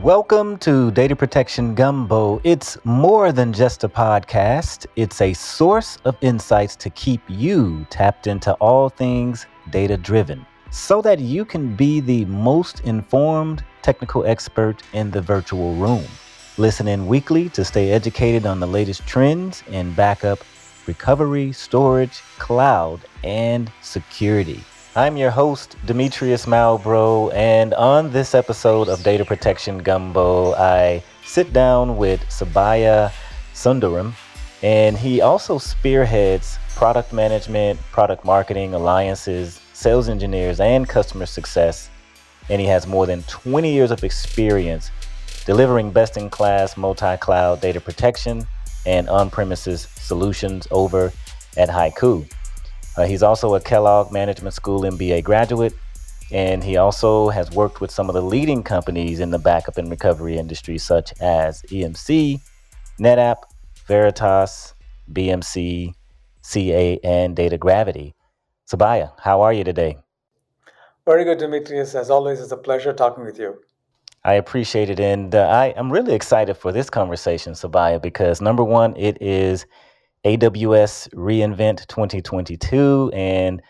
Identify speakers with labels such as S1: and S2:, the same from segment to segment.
S1: Welcome to Data Protection Gumbo. It's more than just a podcast, it's a source of insights to keep you tapped into all things data driven so that you can be the most informed technical expert in the virtual room. Listen in weekly to stay educated on the latest trends in backup, recovery, storage, cloud, and security. I'm your host, Demetrius Malbrough, and on this episode of Data Protection Gumbo, I sit down with Subbiah Sundaram, and he also spearheads product management, product marketing, alliances, sales engineers, and customer success. And he has more than 20 years of experience delivering best in class multi cloud data protection and on premises solutions over at HYCU. Uh, he's also a Kellogg Management School MBA graduate, and he also has worked with some of the leading companies in the backup and recovery industry, such as EMC, NetApp, Veritas, BMC, CA, and Data Gravity. Subbiah, how are you today?
S2: Very good, Demetrius. As always, it's a pleasure talking with you.
S1: I appreciate it. And uh, I am really excited for this conversation, Subbiah, because number one, it is AWS re:Invent 2022, and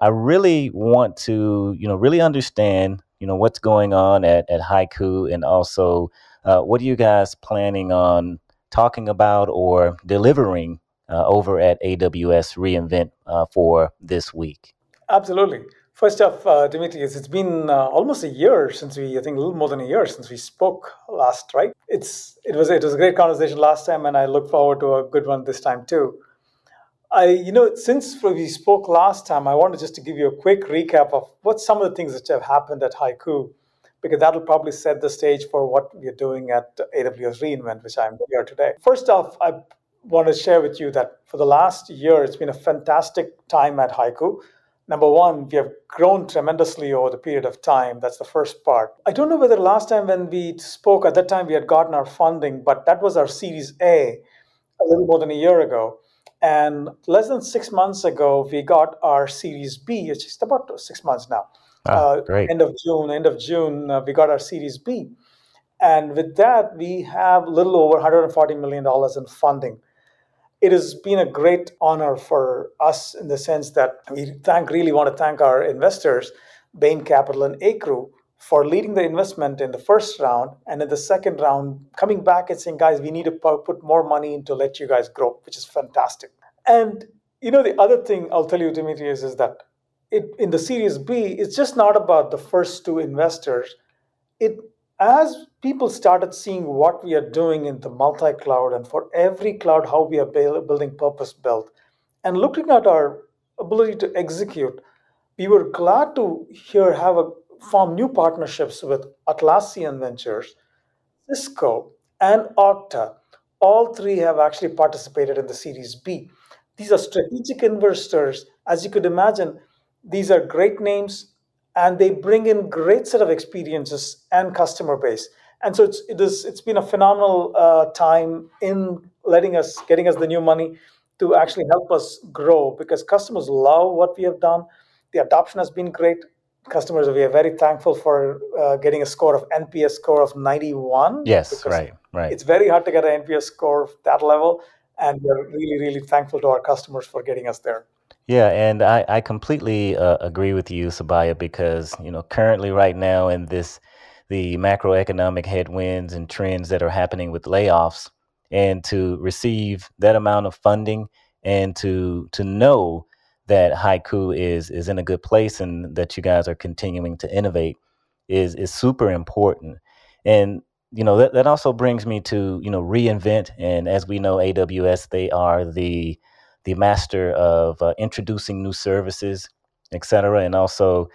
S1: I really want to, you know, really understand, you know, what's going on at, at HYCU, and also uh, what are you guys planning on talking about or delivering uh, over at AWS re:Invent uh, for this week?
S2: Absolutely. First off, uh, it's been uh, almost a year since we, I think a little more than a year since we spoke last, right? It's it was it was a great conversation last time, and I look forward to a good one this time too. I, you know, since we spoke last time, I wanted just to give you a quick recap of what some of the things that have happened at HYCU, because that'll probably set the stage for what we're doing at AWS re:Invent, which I'm here today. First off, I want to share with you that for the last year, it's been a fantastic time at HYCU Number one, we have grown tremendously over the period of time. That's the first part. I don't know whether last time when we spoke, at that time we had gotten our funding, but that was our Series A a little more than a year ago. And less than six months ago, we got our Series B, it's just about six months now.
S1: Ah, uh.
S2: End of June, end of June, uh, we got our Series B. And with that, we have a little over $140 million in funding it has been a great honor for us in the sense that we thank really want to thank our investors, Bain Capital and Acrew, for leading the investment in the first round and in the second round coming back and saying, guys, we need to put more money in to let you guys grow, which is fantastic. And you know, the other thing I'll tell you, Demetrius, is that it, in the Series B, it's just not about the first two investors. It as people started seeing what we are doing in the multi cloud and for every cloud, how we are building purpose built, and looking at our ability to execute, we were glad to here have a form new partnerships with Atlassian Ventures, Cisco, and Okta. All three have actually participated in the Series B. These are strategic investors. As you could imagine, these are great names and they bring in great set of experiences and customer base and so it's it is it's been a phenomenal uh, time in letting us getting us the new money to actually help us grow because customers love what we have done. The adoption has been great. Customers we are very thankful for uh, getting a score of nps score of 91
S1: yes right right.
S2: it's very hard to get an nps score of that level and we're really really thankful to our customers for getting us there.
S1: Yeah, and I, I completely uh, agree with you, Subbiah, because you know currently right now in this the macroeconomic headwinds and trends that are happening with layoffs, and to receive that amount of funding and to to know that HYCU is is in a good place and that you guys are continuing to innovate is is super important. And you know that, that also brings me to you know re:Invent and as we know AWS they are the the master of uh, introducing new services, et cetera. And also,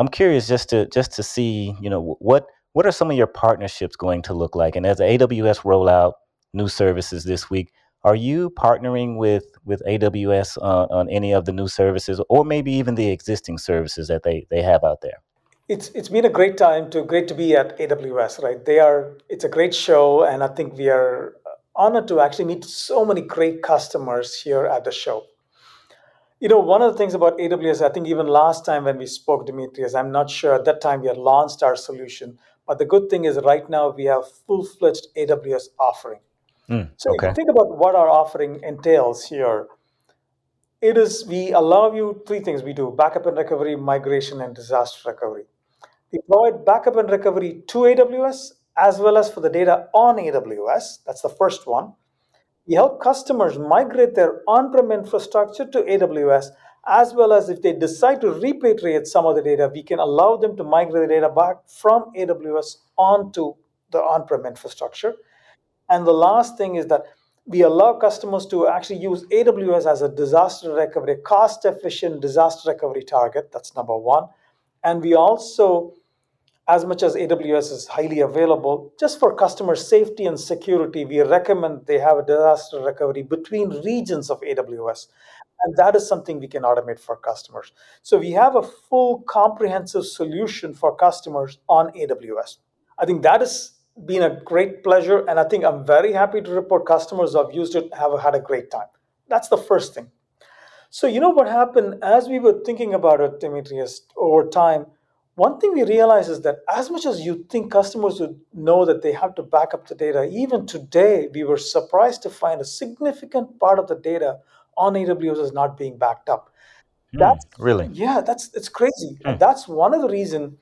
S1: I'm curious just to just to see, you know, what what are some of your partnerships going to look like? And as AWS roll out new services this week, are you partnering with with AWS on, on any of the new services, or maybe even the existing services that they they have out there?
S2: It's it's been a great time to great to be at AWS, right? They are it's a great show, and I think we are honored to actually meet so many great customers here at the show. You know, one of the things about AWS, I think even last time when we spoke, Demetrius, I'm not sure at that time we had launched our solution. But the good thing is right now we have full-fledged AWS offering.
S1: Mm,
S2: So if
S1: okay.
S2: you think about what our offering entails here, it is we allow you three things we do backup and recovery, migration, and disaster recovery. We provide backup and recovery to AWS as well as for the data on AWS. That's the first one. We help customers migrate their on prem infrastructure to AWS, as well as if they decide to repatriate some of the data, we can allow them to migrate the data back from AWS onto the on prem infrastructure. And the last thing is that we allow customers to actually use AWS as a disaster recovery, cost efficient disaster recovery target. That's number one. And we also, as much as AWS is highly available, just for customer safety and security, we recommend they have a disaster recovery between regions of AWS. And that is something we can automate for customers. So we have a full comprehensive solution for customers on AWS. I think that has been a great pleasure. And I think I'm very happy to report customers who have used it have had a great time. That's the first thing. So, you know what happened as we were thinking about it, Demetrius, over time? One thing we realized is that as much as you think customers would know that they have to back up the data, even today we were surprised to find a significant part of the data on AWS is not being backed up.
S1: Mm,
S2: That's
S1: really?
S2: yeah, that's it's crazy.
S1: Mm,
S2: that's one of the reason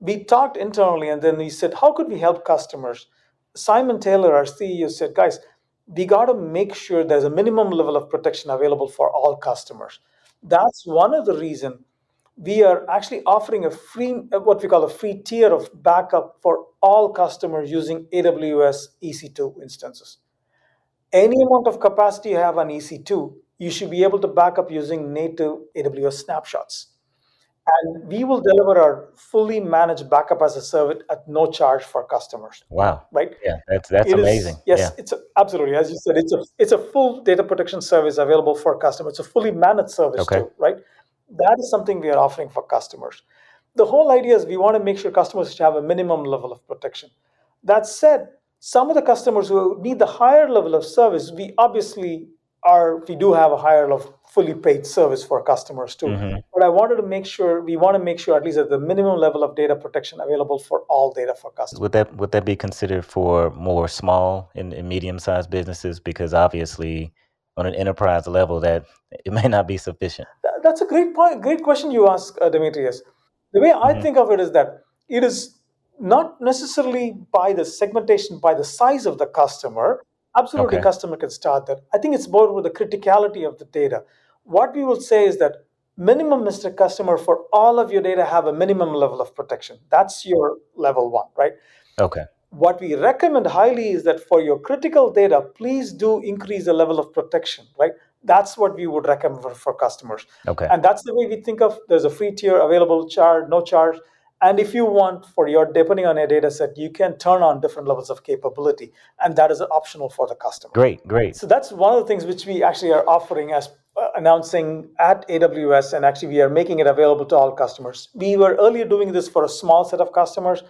S2: we talked internally and then we said, how could we help customers? Simon Taylor, our CEO, said, guys, we got to make sure there's a minimum level of protection available for all customers. That's one of the reason we are actually offering a free, uh, what we call a free tier of backup for all customers using AWS EC2 instances. Any amount of capacity you have on EC2, you should be able to back up using native AWS snapshots. And we will deliver our fully managed backup as a service at no charge for customers,
S1: wow.
S2: right?
S1: Yeah, that's that's
S2: It
S1: amazing.
S2: is, yes,
S1: Yeah.
S2: it's a, absolutely, as you said, it's a, it's a full data protection service available for customers. It's a fully managed service
S1: Okay.
S2: too, right? That is something we are offering for customers. The whole idea is we want to make sure customers should have a minimum level of protection. That said, some of the customers who need the higher level of service, we obviously are, we do have a higher level of fully paid service for customers too.
S1: hmm
S2: But I wanted to make sure, we want to make sure at least at the minimum level of data protection available for all data for customers.
S1: Would that would that be considered for more small and, and medium sized businesses? Because obviously, on an enterprise level, that it may not be sufficient.
S2: That's a great point, great question you ask, uh, Demetrius. The way I
S1: hmm
S2: think of it is that it is not necessarily by the segmentation, by the size of the customer. Absolutely,
S1: Okay.
S2: customer can start that. I think it's more with the criticality of the data. What we will say is that minimum, Mr. Customer, for all of your data have a minimum level of protection. That's your level one, right?
S1: Okay.
S2: What we recommend highly is that for your critical data, please do increase the level of protection, right? That's what we would recommend for, for customers.
S1: Okay.
S2: And that's the way we think of there's a free tier available, charge, no charge. And if you want for your, depending on your data set, you can turn on different levels of capability. And that is optional for the customer.
S1: Great. Great.
S2: So that's one of the things which we actually are offering as uh, announcing at AWS, and actually we are making it available to all customers. We were earlier doing this for a small set of customers.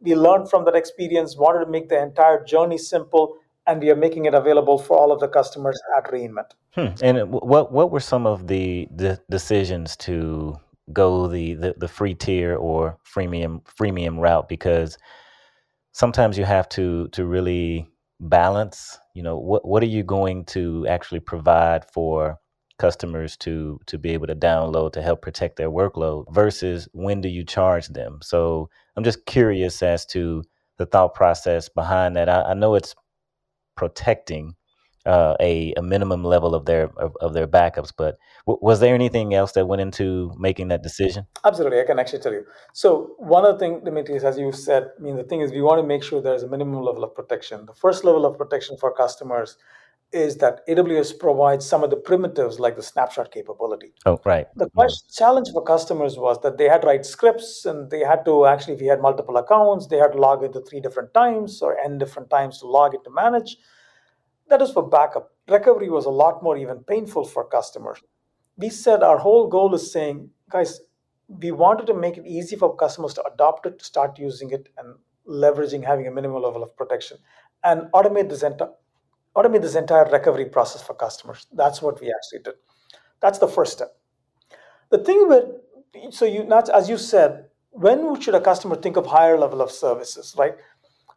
S2: We learned from that experience, wanted to make the entire journey simple, and we are making it available for all of the customers at re:Invent.
S1: Hmm. And what what were some of the, the decisions to go the, the the free tier or freemium freemium route? Because sometimes you have to to really balance. You know, what what are you going to actually provide for customers to to be able to download to help protect their workload versus when do you charge them? So I'm just curious as to the thought process behind that. I, I know it's protecting uh, a, a minimum level of their of, of their backups. But w- was there anything else that went into making that decision?
S2: Absolutely, I can actually tell you. So one of the things, Demetrius, as you said, I mean, the thing is we want to make sure there's a minimum level of protection. The first level of protection for customers is that AWS provides some of the primitives like the snapshot capability.
S1: Oh, right.
S2: The
S1: Yeah.
S2: question, challenge for customers was that they had to write scripts and they had to actually, if you had multiple accounts, they had to log into three different times or n different times to log in to manage. That is for backup. Recovery was a lot more even painful for customers. We said our whole goal is saying, guys, we wanted to make it easy for customers to adopt it, to start using it, and leveraging having a minimal level of protection, and automate this entire automate this entire recovery process for customers. That's what we actually did. That's the first step. The thing with so you not as you said, when should a customer think of higher level of services, right?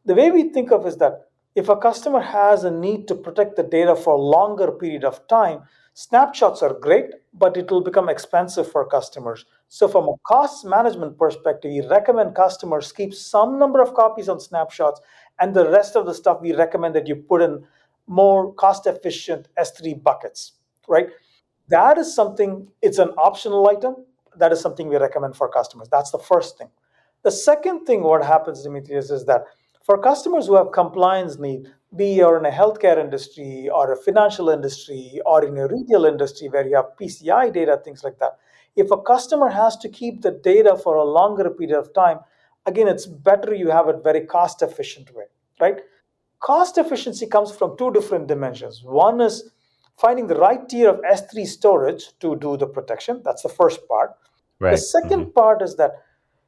S2: The way we think of is that if a customer has a need to protect the data for a longer period of time, snapshots are great, but it will become expensive for customers. So, from a cost management perspective, we recommend customers keep some number of copies on snapshots, and the rest of the stuff we recommend that you put in more cost efficient S3 buckets, right? That is something, it's an optional item. That is something we recommend for customers. That's the first thing. The second thing, what happens, Demetrius, is that for customers who have compliance need, be you're in a healthcare industry or a financial industry or in a retail industry where you have PCI data, things like that, if a customer has to keep the data for a longer period of time, again, it's better you have it very cost efficient way, right? Cost efficiency comes from two different dimensions. One is finding the right tier of S3 storage to do the protection. That's the first part. Right. The 2nd mm-hmm. part is that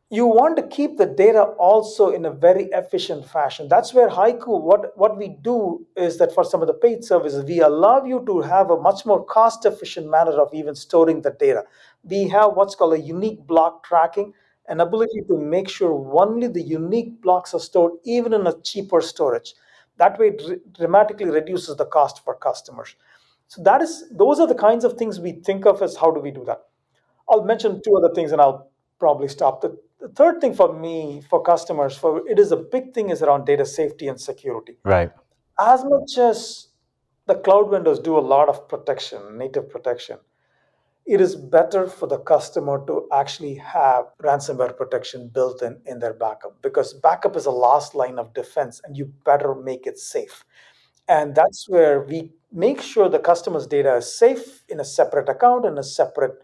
S2: you want to keep the data also in a very efficient fashion. That's where HYCU, what, what we do is that for some of the paid services, we allow you to have a much more cost efficient manner of even storing the data. We have what's called a unique block tracking, an ability to make sure only the unique blocks are stored even in a cheaper storage. That way, it dramatically reduces the cost for customers. So that is those are the kinds of things we think of as how do we do that. I'll mention two other things and I'll probably stop. The, the third thing for me, for customers, for it is a big thing is around data safety and security.
S1: Right.
S2: As much as the cloud vendors do a lot of protection, native protection, it is better for the customer to actually have ransomware protection built in in their backup because backup is a last line of defense and you better make it safe. And that's where we make sure the customer's data is safe in a separate account and a separate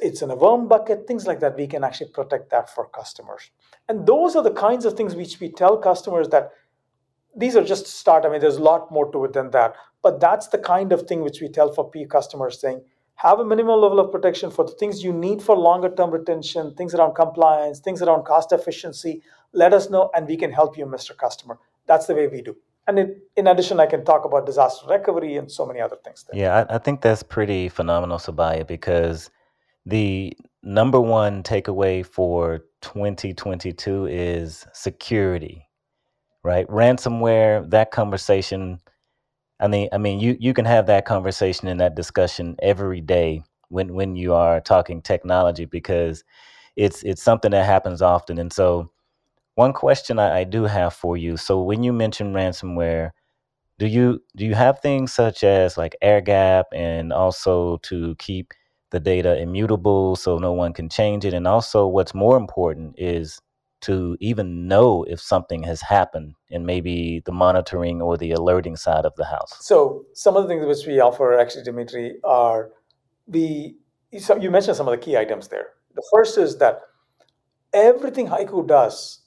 S2: it's in a worm bucket, things like that. We can actually protect that for customers. And those are the kinds of things which we tell customers that these are just start. I mean, there's a lot more to it than that. But that's the kind of thing which we tell for P customers saying, have a minimal level of protection for the things you need for longer term retention, things around compliance, things around cost efficiency. Let us know and we can help you, Mr. Customer. That's the way we do. And in, in addition, I can talk about disaster recovery and so many other things.
S1: There. Yeah, I, I think that's pretty phenomenal, Subbiah, because the number one takeaway for 2022 is security, right? Ransomware, that conversation. I mean, I mean, you, you can have that conversation and that discussion every day when, when you are talking technology because it's it's something that happens often. And so, one question I, I do have for you: so when you mention ransomware, do you do you have things such as like air gap and also to keep the data immutable so no one can change it. And also, what's more important is to even know if something has happened and maybe the monitoring or the alerting side of the house.
S2: So, some of the things which we offer, actually, Dimitri, are the so you mentioned some of the key items there. The first is that everything HYCU does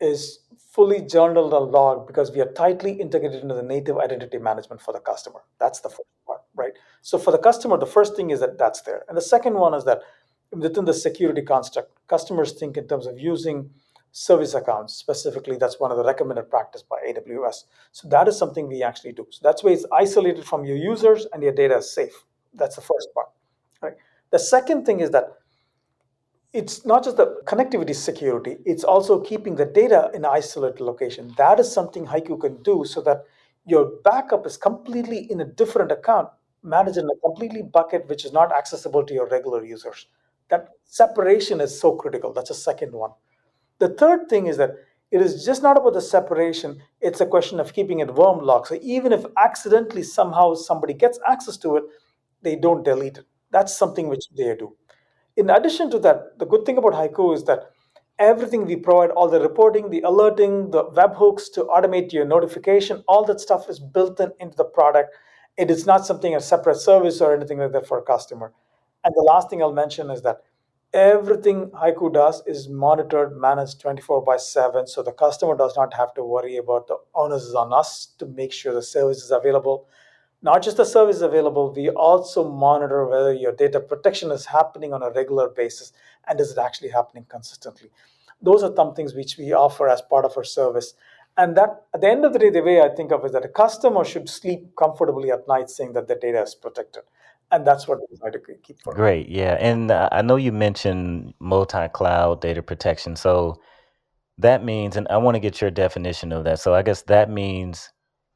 S2: is fully journaled and logged because we are tightly integrated into the native identity management for the customer. That's the first part, right? So for the customer, the first thing is that that's there. And the second one is that within the security construct, customers think in terms of using service accounts specifically. That's one of the recommended practice by AWS. So that is something we actually do. So that's why it's isolated from your users and your data is safe. That's the first part, right? The second thing is that it's not just the connectivity security, it's also keeping the data in isolated location. That is something HYCU can do so that your backup is completely in a different account, managed in a completely bucket which is not accessible to your regular users. That separation is so critical. That's a second one. The third thing is that it is just not about the separation, it's a question of keeping it worm locked. So even if accidentally somehow somebody gets access to it, they don't delete it. That's something which they do. In addition to that, the good thing about HYCU is that everything we provide, all the reporting, the alerting, the webhooks to automate your notification, all that stuff is built in into the product. It is not something a separate service or anything like that for a customer. And the last thing I'll mention is that everything HYCU does is monitored, managed 24 by 7. So the customer does not have to worry about the onus is on us to make sure the service is available not just the service available, we also monitor whether your data protection is happening on a regular basis and is it actually happening consistently. Those are some things which we offer as part of our service. And that at the end of the day, the way I think of it is that a customer should sleep comfortably at night saying that their data is protected. And that's what we try to keep for.
S1: Great, yeah, and uh, I know you mentioned multi-cloud data protection, so that means, and I want to get your definition of that. So I guess that means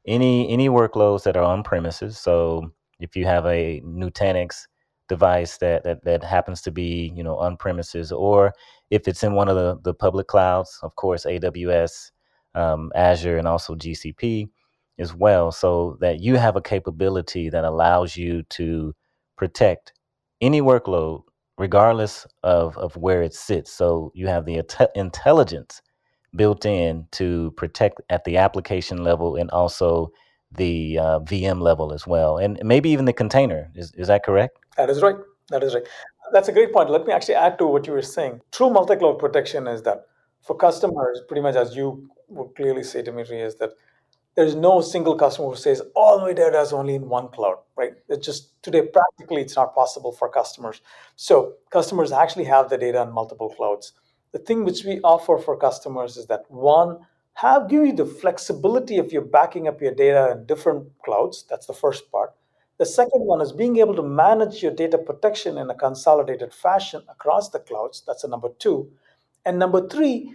S1: any any workloads that are on premises. So if you have a Nutanix device that that, that happens to be you know on premises, or if it's in one of the, the public clouds, of course AWS, um, Azure, and also GCP as well, so that you have a capability that allows you to protect any workload regardless of, of where it sits. So you have the intelligence built in to protect at the application level and also the uh, VM level as well, and maybe even the container. Is, is that correct?
S2: That is right. That is right. That's a great point. Let me actually add to what you were saying. True multi cloud protection is that for customers, pretty much as you would clearly say, Dimitri, is that there's no single customer who says all my data is only in one cloud, right? It's just today practically it's not possible for customers. So customers actually have the data on multiple clouds. The thing which we offer for customers is that one, have give you the flexibility of you backing up your data in different clouds. That's the first part. The second one is being able to manage your data protection in a consolidated fashion across the clouds. That's a number two. And number three,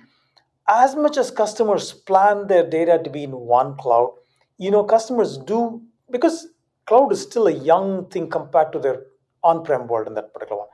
S2: as much as customers plan their data to be in one cloud, you know, customers do because cloud is still a young thing compared to their on-prem world in that particular one.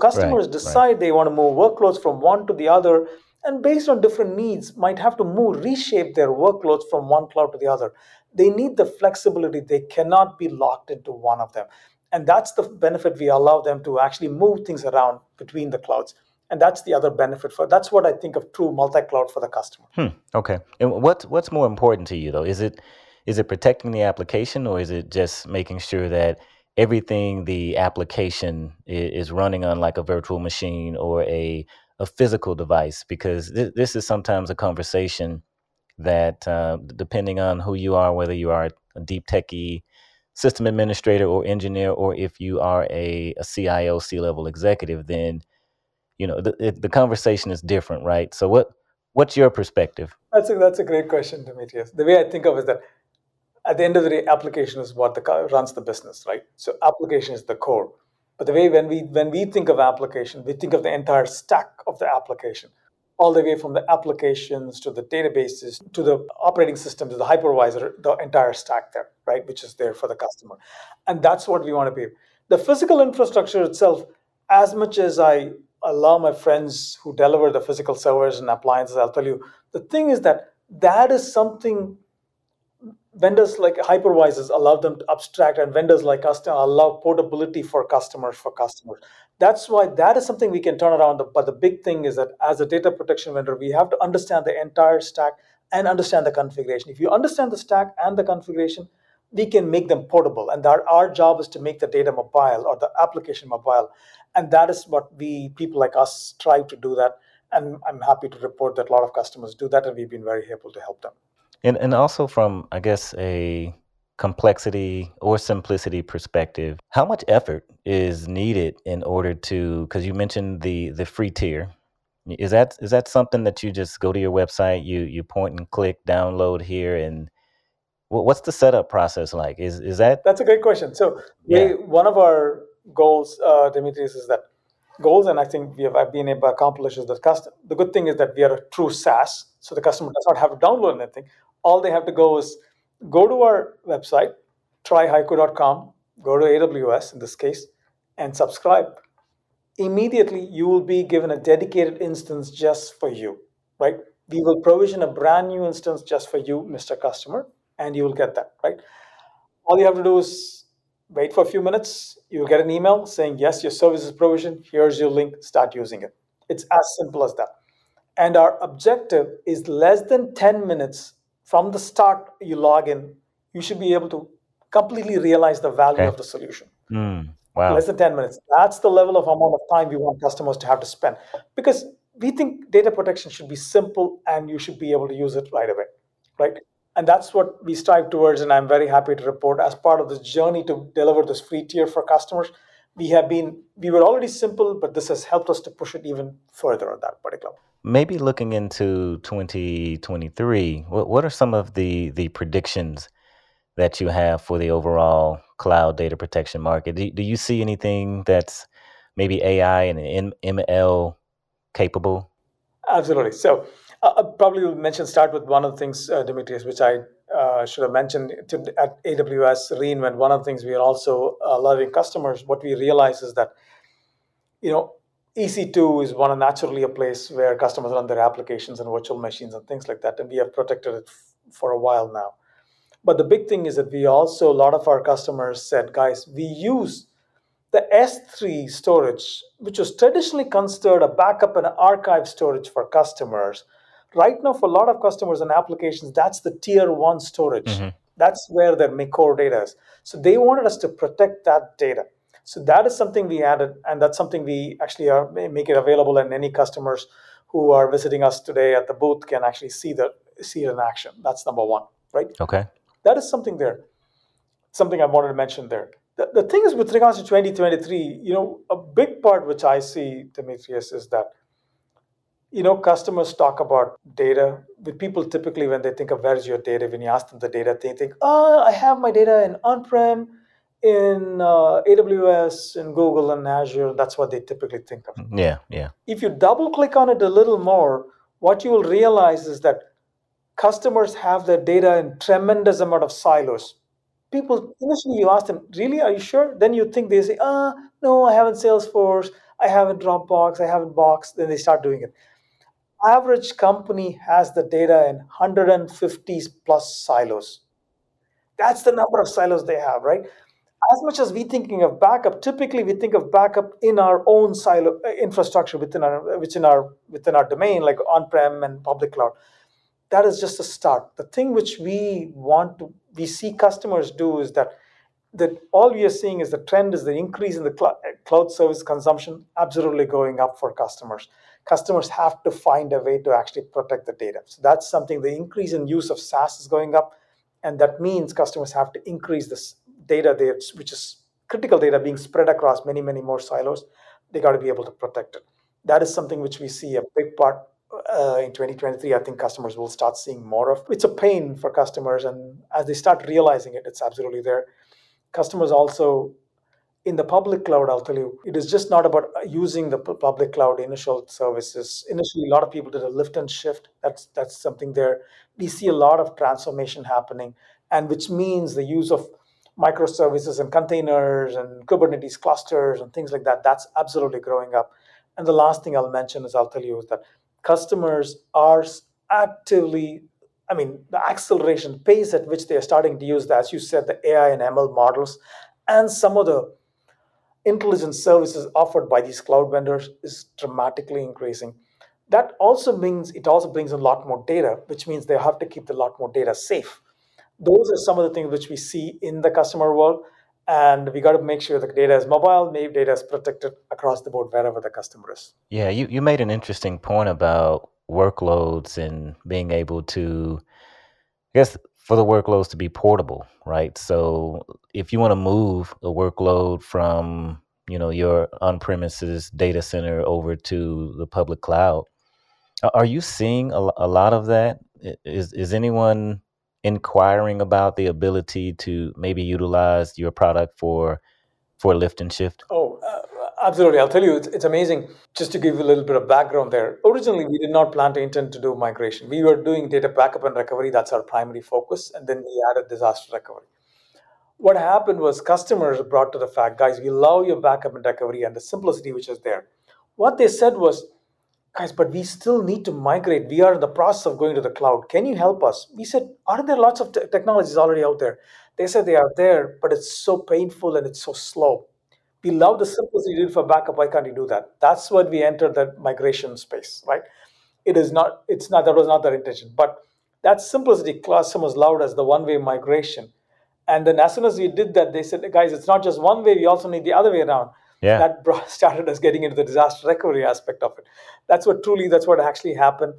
S2: Customers right, decide right. they want to move workloads from one to the other, and based on different needs, might have to move, reshape their workloads from one cloud to the other. They need the flexibility. They cannot be locked into one of them. And that's the benefit we allow them to actually move things around between the clouds and that's the other benefit for that's what i think of true multi-cloud for the customer.
S1: Hmm, okay. And what's what's more important to you though? Is it is it protecting the application or is it just making sure that everything the application is, running on like a virtual machine or a a physical device? Because th- this is sometimes a conversation that uh, depending on who you are whether you are a deep techie system administrator or engineer or if you are a, a cio c-level executive then you know the, the conversation is different right? So what what's your perspective?
S2: That's a, that's a great question demetrius. The way i think of it is that at the end of the day application is what the runs the business right? So application is the core. But the way when we when we think of application we think of the entire stack of the application all the way from the applications to the databases to the operating system to the hypervisor the entire stack there right? Which is there for the customer. And that's what we want to be. The physical infrastructure itself as much as i allow my friends who deliver the physical servers and appliances, I'll tell you the thing is that that is something vendors like hypervisors allow them to abstract and vendors like us allow portability for customers for customers. That's why that is something we can turn around. But the big thing is that as a data protection vendor we have to understand the entire stack and understand the configuration. If you understand the stack and the configuration we can make them portable. And our, our job is to make the data mobile or the application mobile and that is what we people like us strive to do that. And i'm happy to report that a lot of customers do that and we've been very able to help them.
S1: And and also from i guess a complexity or simplicity perspective how much effort is needed in order to because you mentioned the the free tier. Is that is that something that you just go to your website you you point and click download here and what's the setup process like? Is is that
S2: that's a great question. So yeah. we, one of our goals, uh, Demetrius, is that goals, and I think we have been able to accomplish is that custom. The good thing is that we are a true SaaS, so the customer does not have to download anything. All they have to go is go to our website, tryhycu.com, go to AWS in this case, and subscribe. Immediately, you will be given a dedicated instance just for you, right? We will provision a brand new instance just for you, Mr. Customer, and you will get that, right? All you have to do is wait for a few minutes, you'll get an email saying, Yes, your service is provisioned. Here's your link, start using it. It's as simple as that. And our objective is less than 10 minutes from the start you log in, you should be able to completely realize the value okay. of the solution.
S1: Mm, wow.
S2: Less than 10 minutes. That's the level of amount of time we want customers to have to spend. Because we think data protection should be simple and you should be able to use it right away. Right? And that's what we strive towards. And I'm very happy to report as part of this journey to deliver this free tier for customers, we have been, we were already simple, but this has helped us to push it even further on that particular.
S1: Maybe looking into 2023, what, what are some of the, the predictions that you have for the overall cloud data protection market. Do, do you see anything that's maybe AI and ML capable?
S2: Absolutely. So I probably will mention start with one of the things, uh, Demetrius, which I uh, should have mentioned to, at AWS re:Invent. One of the things we are also uh, loving customers. What we realize is that, you know, EC2 is one naturally a place where customers run their applications and virtual machines and things like that, and we have protected it f- for a while now. But the big thing is that we also a lot of our customers said, guys, we use the S3 storage, which was traditionally considered a backup and archive storage for customers. Right now, for a lot of customers and applications, that's the tier one storage. Mm-hmm. That's where their core data is. So they wanted us to protect that data. So that is something we added, and that's something we actually are make it available, and any customers who are visiting us today at the booth can actually see the see it in action. That's number one, right?
S1: Okay.
S2: That is something there. Something I wanted to mention there the, the thing is with regards to 2023 you know a big part which i see demetrius is that you know customers talk about data. With people typically when they think of where's your data? When you ask them the data they think oh i have my data in on-prem in uh, aws in google and azure. That's what they typically think of.
S1: Yeah yeah.
S2: If you double click on it a little more what you will realize is that customers have their data in tremendous amount of silos. People initially you ask them, really, are you sure? Then you think they say, ah, no, I haven't Salesforce, I haven't Dropbox, I haven't Box. Then they start doing it. Average company has the data in 150 plus silos. That's the number of silos they have, right? As much as we thinking of backup, typically we think of backup in our own silo uh, infrastructure within our within our within our domain, like on-prem and public cloud that is just a start. The thing which we want to we see customers do is that that all we are seeing is the trend is the increase in the cl- cloud service consumption absolutely going up for customers. Customers have to find a way to actually protect the data. So that's something the increase in use of SaaS is going up, and that means customers have to increase this data there, which is critical data being spread across many, many more silos. They got to be able to protect it. That is something which we see a big part uh, in 2023, I think customers will start seeing more of. It's a pain for customers, and as they start realizing it, it's absolutely there. Customers also in the public cloud, I'll tell you, it is just not about using the public cloud initial services. Initially, a lot of people did a lift and shift. That's that's something there. We see a lot of transformation happening, and which means the use of microservices and containers and Kubernetes clusters and things like that. That's absolutely growing up. And the last thing I'll mention is I'll tell you is that customers are actively I mean, the acceleration pace at which they are starting to use, the, as you said, the AI and ML models, and some of the intelligence services offered by these cloud vendors is dramatically increasing. That also means it also brings a lot more data, which means they have to keep a lot more data safe. Those are some of the things which we see in the customer world and we got to make sure the data is mobile, maybe data is protected across the board wherever the customer is.
S1: Yeah, you, you made an interesting point about workloads and being able to, I guess, for the workloads to be portable, right? So if you want to move a workload from, you know, your on-premises data center over to the public cloud, are you seeing a, a lot of that? Is is anyone inquiring about the ability to maybe utilize your product for for lift and shift?
S2: Oh, uh, absolutely. I'll tell you, it's, it's amazing. Just to give you a little bit of background there. Originally, we did not plan to intend to do migration. We were doing data backup and recovery. That's our primary focus. And then we added disaster recovery. What happened was customers brought to the fact, guys, we love your backup and recovery and the simplicity which is there. What they said was, guys, but we still need to migrate. We are in the process of going to the cloud. Can you help us? We said, aren't there lots of technologies already out there? They said they are there, but it's so painful and it's so slow. We love the simplicity you did for backup. Why can't you do that? That's when we entered the migration space, right? It is not, it's not, that was not their intention. But that simplicity customers loved as the one-way migration. And then as soon as we did that, they said, guys, it's not just one way, we also need the other way around
S1: yeah.
S2: that brought, started us getting into the disaster recovery aspect of it. That's what truly, that's what actually happened.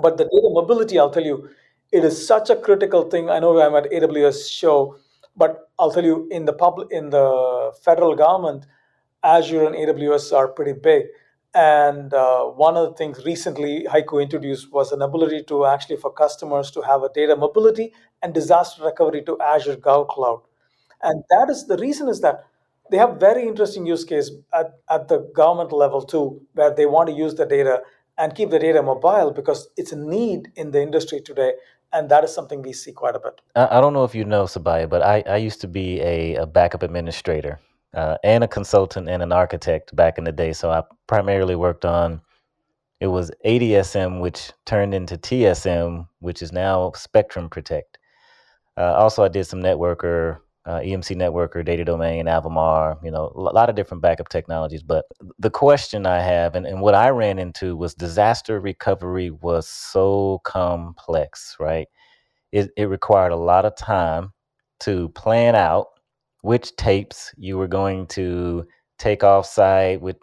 S2: But the data mobility, I'll tell you, it is such a critical thing. I know I'm at AWS show, but I'll tell you, in the public, in the federal government, Azure and AWS are pretty big, And uh, one of the things recently HYCU introduced was an ability to actually for customers to have a data mobility and disaster recovery to Azure Gov GovCloud. And that is the reason is that they have very interesting use case at, at the government level too, where they want to use the data and keep the data mobile because it's a need in the industry today. And that is something we see quite a bit.
S1: I, don't know if you know, Subbiah, but I, I used to be a, a backup administrator uh, and a consultant and an architect back in the day. So I primarily worked on it was ADSM, which turned into TSM, which is now Spectrum Protect. Uh, also, I did some networker uh, EMC Networker, Data Domain, Avamar, you know, a lot of different backup technologies. But the question I have and, and what I ran into was disaster recovery was so complex, right? It, it required a lot of time to plan out which tapes you were going to take off site with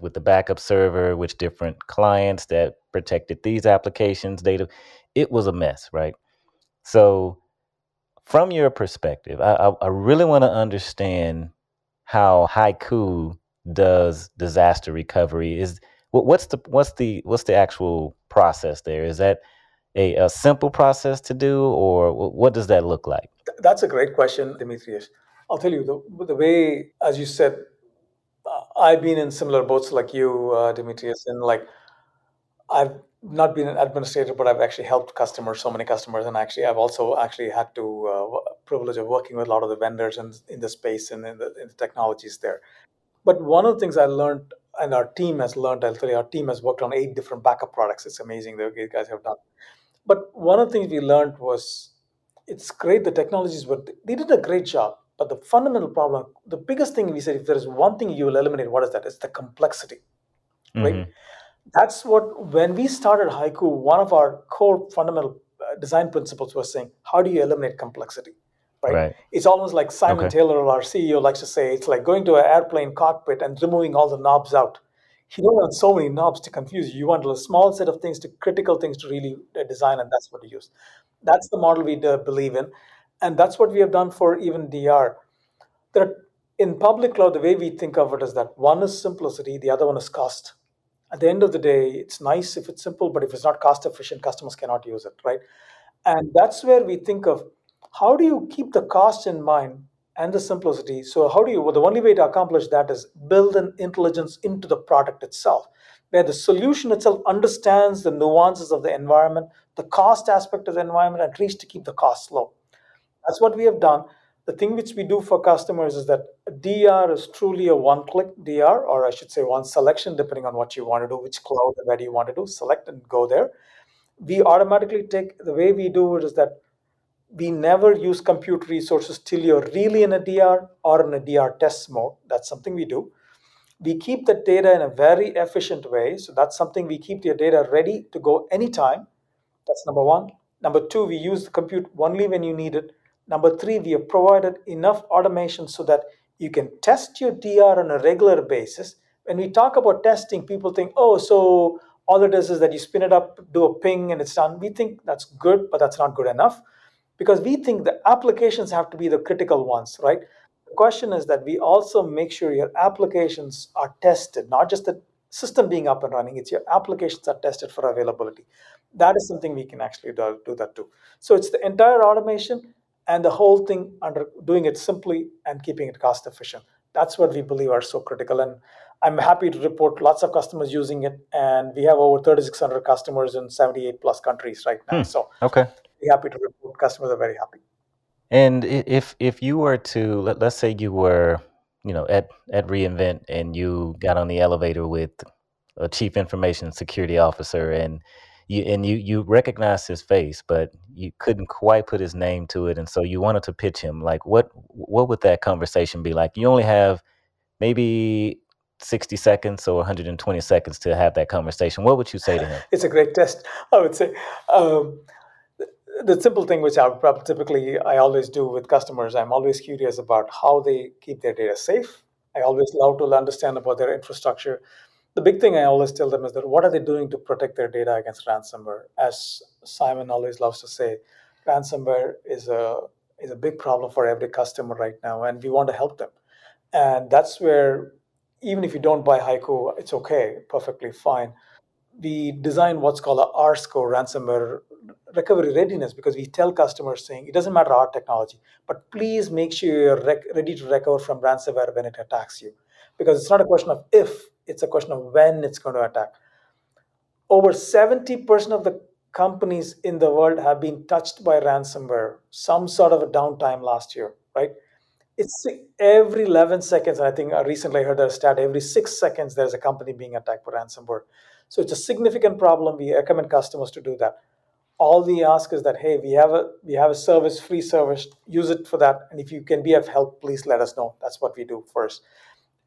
S1: with the backup server, which different clients that protected these applications data. It was a mess, right? So from your perspective, I, I, I really want to understand how HYCU does disaster recovery. Is what's the what's the what's the actual process there? Is that a, a simple process to do, or what does that look like?
S2: That's a great question, Demetrius. I'll tell you the the way, as you said, I've been in similar boats like you, uh, Demetrius, and like I've not been an administrator, but I've actually helped customers, so many customers, and actually I've also actually had to uh, privilege of working with a lot of the vendors in, in the space and in the, in the technologies there. But one of the things I learned, and our team has learned, I'll tell you, our team has worked on eight different backup products. It's amazing you guys have done. But one of the things we learned was it's great the technologies, but they did a great job. But the fundamental problem, the biggest thing we said, if there is one thing you will eliminate, what is that? It's the complexity, right? That's what when we started HYCU one of our core fundamental uh, design principles was saying how do you eliminate complexity right, right. it's almost like simon okay. taylor our ceo likes to say it's like going to an airplane cockpit and removing all the knobs out. You don't want so many knobs to confuse you. You want a small set of things to critical things to really uh, design and that's what you use that's the model we uh, believe in and that's what we have done for even dr there are, in public cloud the way we think of it is that one is simplicity the other one is cost at the end of the day, it's nice if it's simple, but if it's not cost efficient, customers cannot use it, right? And that's where we think of how do you keep the cost in mind and the simplicity. So, how do you, well, the only way to accomplish that is build an intelligence into the product itself, where the solution itself understands the nuances of the environment, the cost aspect of the environment, at least to keep the cost low. That's what we have done the thing which we do for customers is that DR is truly a one click DR, or I should say one selection, depending on what you want to do, which cloud and where you want to do, select and go there. We automatically take the way we do it is that we never use compute resources till you're really in a DR or in a DR test mode. That's something we do. We keep the data in a very efficient way. So that's something we keep your data ready to go anytime. That's number one. Number two, we use the compute only when you need it Number three, we have provided enough automation so that you can test your DR on a regular basis. When we talk about testing, people think, oh, so all it is is that you spin it up, do a ping, and it's done. We think that's good, but that's not good enough because we think the applications have to be the critical ones, right? The question is that we also make sure your applications are tested, not just the system being up and running, it's your applications are tested for availability. That is something we can actually do, do that too. So it's the entire automation and the whole thing under doing it simply and keeping it cost efficient. That's what we believe are so critical. And I'm happy to report lots of customers using it, and we have over 3,600 customers in 78 plus countries right now. Hmm. So
S1: okay,
S2: we're happy to report customers are very happy.
S1: And if if you were to let, let's say you were you know at at re:Invent and you got on the elevator with a chief information security officer and you and you you recognized his face, but you couldn't quite put his name to it, and so you wanted to pitch him. Like, what what would that conversation be like? You only have maybe 60 seconds or 120 seconds to have that conversation. What would you say to him?
S2: It's a great test, I would say. Um, the simple thing which I typically I always do with customers, I'm always curious about how they keep their data safe. I always love to understand about their infrastructure the big thing I always tell them is that what are they doing to protect their data against ransomware? As Simon always loves to say, ransomware is a is a big problem for every customer right now, and we want to help them. And that's where even if you don't buy HYCU, it's okay, perfectly fine. We design what's called a R score ransomware recovery readiness because we tell customers saying it doesn't matter our technology, but please make sure you're rec- ready to recover from ransomware when it attacks you. Because it's not a question of if, it's a question of when it's going to attack. Over 70% of the companies in the world have been touched by ransomware, some sort of a downtime last year, right? It's every 11 seconds. I think uh, recently I heard a stat every six seconds there's a company being attacked by ransomware. So it's a significant problem. We recommend customers to do that. All we ask is that hey, we have a we have a service, free service, use it for that. And if you can be of help, please let us know. That's what we do first.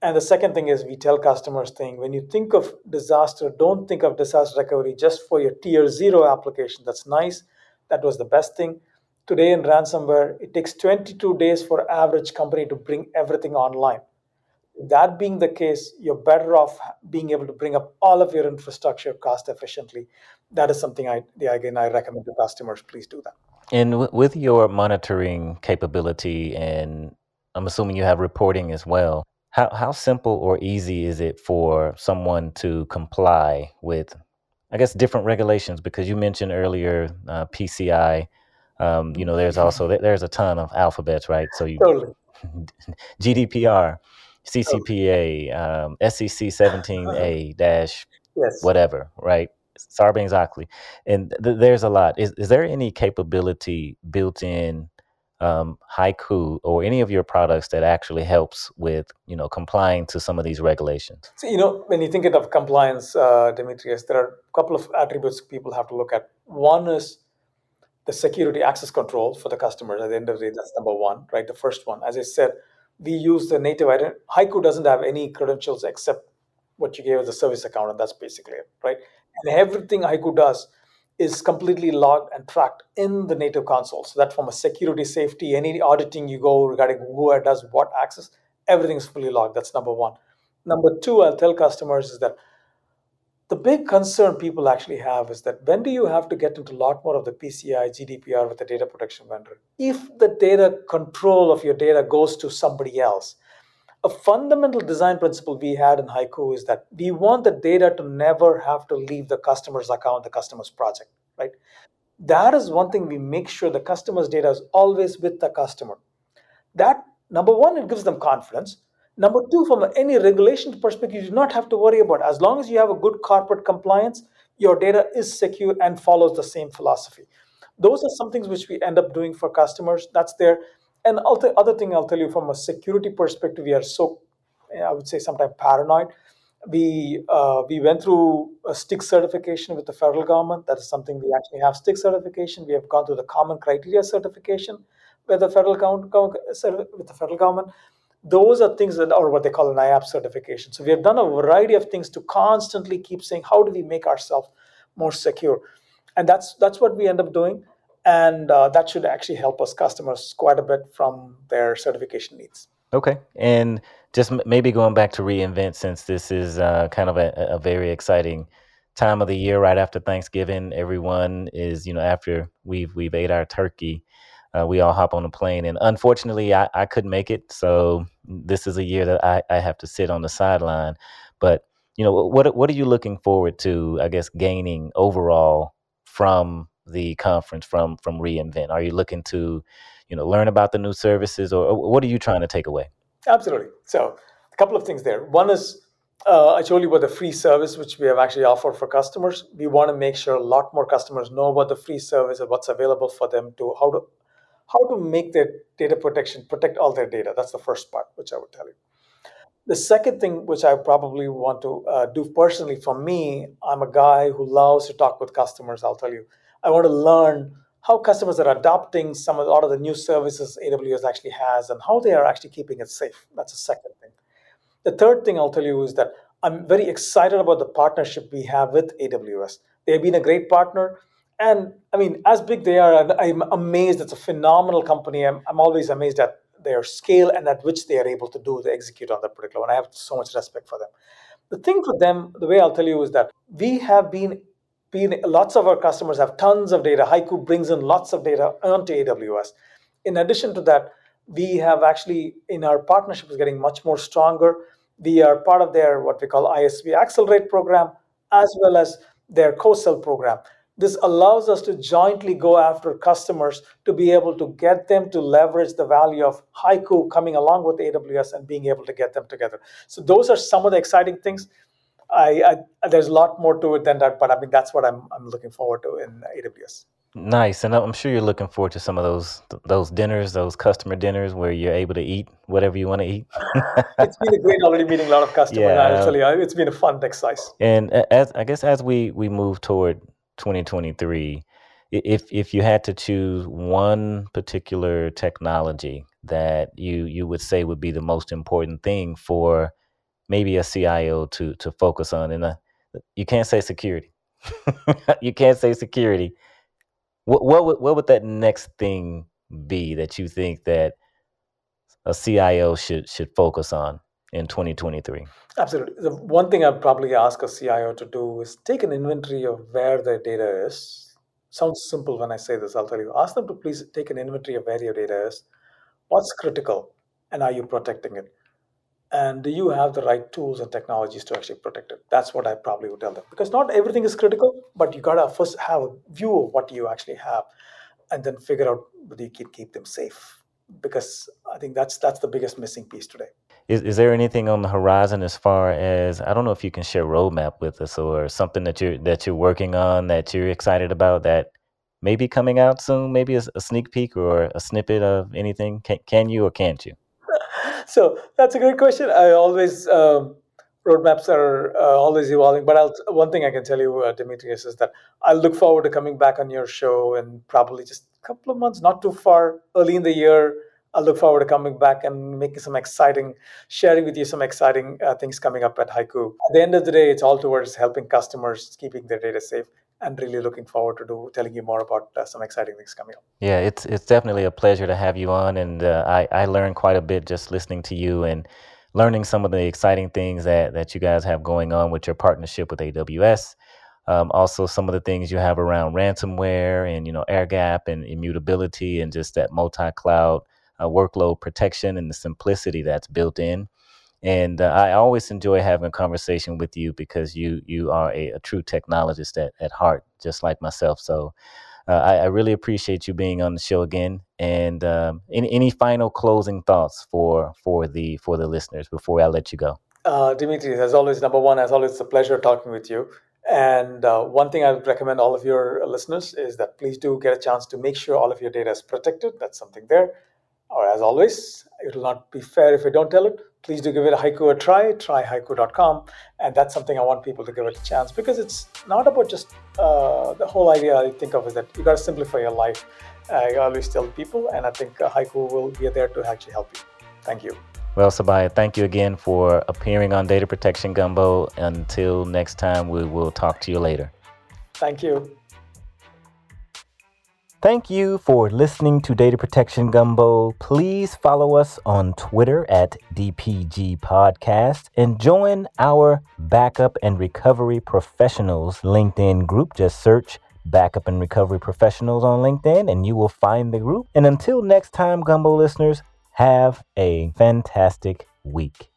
S2: And the second thing is we tell customers thing when you think of disaster, don't think of disaster recovery just for your tier zero application. That's nice. That was the best thing. Today in ransomware, it takes 22 days for average company to bring everything online. That being the case, you're better off being able to bring up all of your infrastructure cost efficiently. That is something I again I recommend to customers. Please do that.
S1: And w- with your monitoring capability, and I'm assuming you have reporting as well. How how simple or easy is it for someone to comply with, I guess, different regulations? Because you mentioned earlier uh, PCI. Um, you know, there's also there's a ton of alphabets, right? So you
S2: Totally.
S1: GDPR, CCPA, um, SEC 17A dash
S2: Yes.
S1: whatever, right? Sarbanes Oxley, and th- there's a lot. Is is there any capability built in um, HYCU or any of your products that actually helps with you know complying to some of these regulations?
S2: So, you know, when you think of compliance, uh, Demetrius, there are a couple of attributes people have to look at. One is the security access control for the customers. At the end of the day, that's number one, right? The first one. As I said, we use the native identity. HYCU doesn't have any credentials except what you gave as a service account, and that's basically it, right? And everything HYCU does is completely logged and tracked in the native console. So that from a security safety, any auditing you go regarding who does what access, everything is fully logged. That's number one. Number two, I'll tell customers is that the big concern people actually have is that when do you have to get into a lot more of the PCI, GDPR with the data protection vendor? If the data control of your data goes to somebody else, a fundamental design principle we had in HYCU is that we want the data to never have to leave the customer's account, the customer's project, right? That is one thing we make sure the customer's data is always with the customer. That, number one, it gives them confidence. Number two, from any regulation perspective, you do not have to worry about. As long as you have a good corporate compliance, your data is secure and follows the same philosophy. Those are some things which we end up doing for customers. That's there. And other other thing I'll tell you from a security perspective, we are so, I would say, sometimes paranoid. We uh, we went through a STIG certification with the federal government. That is something we actually have STIG certification. We have gone through the Common Criteria certification with the federal government with the federal government those are things that are what they call an IAP certification. So we have done a variety of things to constantly keep saying, how do we make ourselves more secure? And that's that's what we end up doing, and uh, that should actually help us customers quite a bit from their certification needs.
S1: Okay, and just m- maybe going back to re:Invent, since this is uh, kind of a, a very exciting time of the year, right after Thanksgiving, everyone is you know after we've we've ate our turkey uh, we all hop on a plane. And unfortunately, I, I couldn't make it. So this is a year that I, I have to sit on the sideline. But, you know, what, what are you looking forward to, I guess, gaining overall from the conference, from, from re:Invent? Are you looking to, you know, learn about the new services or, what are you trying to take away?
S2: Absolutely. So a couple of things there. One is uh, I told you about the free service which we have actually offered for customers. We want to make sure a lot more customers know about the free service and what's available for them to how to how to make their data protection protect all their data. That's the first part, which I would tell you. The second thing, which I probably want to uh, do personally for me, I'm a guy who loves to talk with customers. I'll tell you, I want to learn how customers are adopting some of a lot of the new services AWS actually has and how they are actually keeping it safe. That's the second thing. The third thing I'll tell you is that I'm very excited about the partnership we have with AWS. They've been a great partner and I mean, as big they are, I'm amazed. It's a phenomenal company. I'm, I'm always amazed at their scale and at which they are able to do the execute on that particular one. I have so much respect for them. The thing for them, the way I'll tell you is that we have been, been lots of our customers have tons of data. HYCU brings in lots of data onto AWS. In addition to that, we have actually in our partnership is getting much more stronger. We are part of their what we call ISV Accelerate program, as well as their co-sell program. This allows us to jointly go after customers to be able to get them to leverage the value of HYCU coming along with AWS and being able to get them together. So those are some of the exciting things. I, I, there's a lot more to it than that, but I mean that's what I'm I'm looking forward to in AWS.
S1: Nice, and I'm sure you're looking forward to some of those those dinners, those customer dinners where you're able to eat whatever you want to eat.
S2: it's been a great already meeting a lot of customers. Yeah. Actually, uh, it's been a fun exercise.
S1: And uh, as I guess as we we move toward 2023, if if you had to choose one particular technology that you you would say would be the most important thing for maybe a CIO to to focus on. And uh, you can't say security. you can't say security. What what would, what would that next thing be that you think that a CIO should should focus on in 2023?
S2: Absolutely. The one thing I'd probably ask a CIO to do is take an inventory of where their data is. Sounds simple when I say this, I'll tell you. Ask them to please take an inventory of where your data is. What's critical and are you protecting it? And do you have the right tools and technologies to actually protect it? That's what i probably would tell them. Because not everything is critical but you got to first have a view of what you actually have and then figure out whether you can keep them safe. Because i think that's that's the biggest missing piece today.
S1: Is, is there anything on the horizon as far as i don't know if you can share roadmap with us or something that you're that you're working on that you're excited about that may be coming out soon maybe a, a sneak peek or a snippet of anything? Can, can you or can't you
S2: so that's a great question. I always um, roadmaps are uh, always evolving. But I'll, one thing I can tell you, uh, Demetrius, is that I look forward to coming back on your show in probably just a couple of months, not too far, early in the year. I look forward to coming back and making some exciting, sharing with you some exciting uh, things coming up at HYCU. At the end of the day, it's all towards helping customers keeping their data safe and really looking forward to do telling you more about uh, some exciting things coming up.
S1: Yeah, it's it's definitely a pleasure to have you on, and uh, I I learned quite a bit just listening to you and learning some of the exciting things that that you guys have going on with your partnership with AWS. Um, also, some of the things you have around ransomware and you know air gap and immutability and just that multi-cloud uh, workload protection and the simplicity that's built in. And uh, I always enjoy having a conversation with you because you you are a, a true technologist at, at heart, just like myself. So uh, I, I, really appreciate you being on the show again. And um, any, any final closing thoughts for for the for the listeners before I let you go?
S2: Uh, Dimitri, as always, number one, as always, it's a pleasure talking with you. And uh, one thing I would recommend all of your listeners is that please do get a chance to make sure all of your data is protected. That's something there. Or as always, it will not be fair if I don't tell it. Please do give it a HYCU a try tryhycu.com and that's something i want people to give it a chance because it's not about just uh, the whole idea i think of is that you got to simplify your life. I always tell people and i think uh, HYCU will be there to actually help you. Thank you.
S1: Well Subbiah thank you again for appearing on data protection gumbo. Until next time we will talk to you later.
S2: Thank you
S1: Thank you for listening to Data Protection Gumbo. Please follow us on Twitter at DPG Podcast and join our Backup and Recovery Professionals LinkedIn group. Just search Backup and Recovery Professionals on LinkedIn and you will find the group. And until next time, Gumbo listeners, have a fantastic week.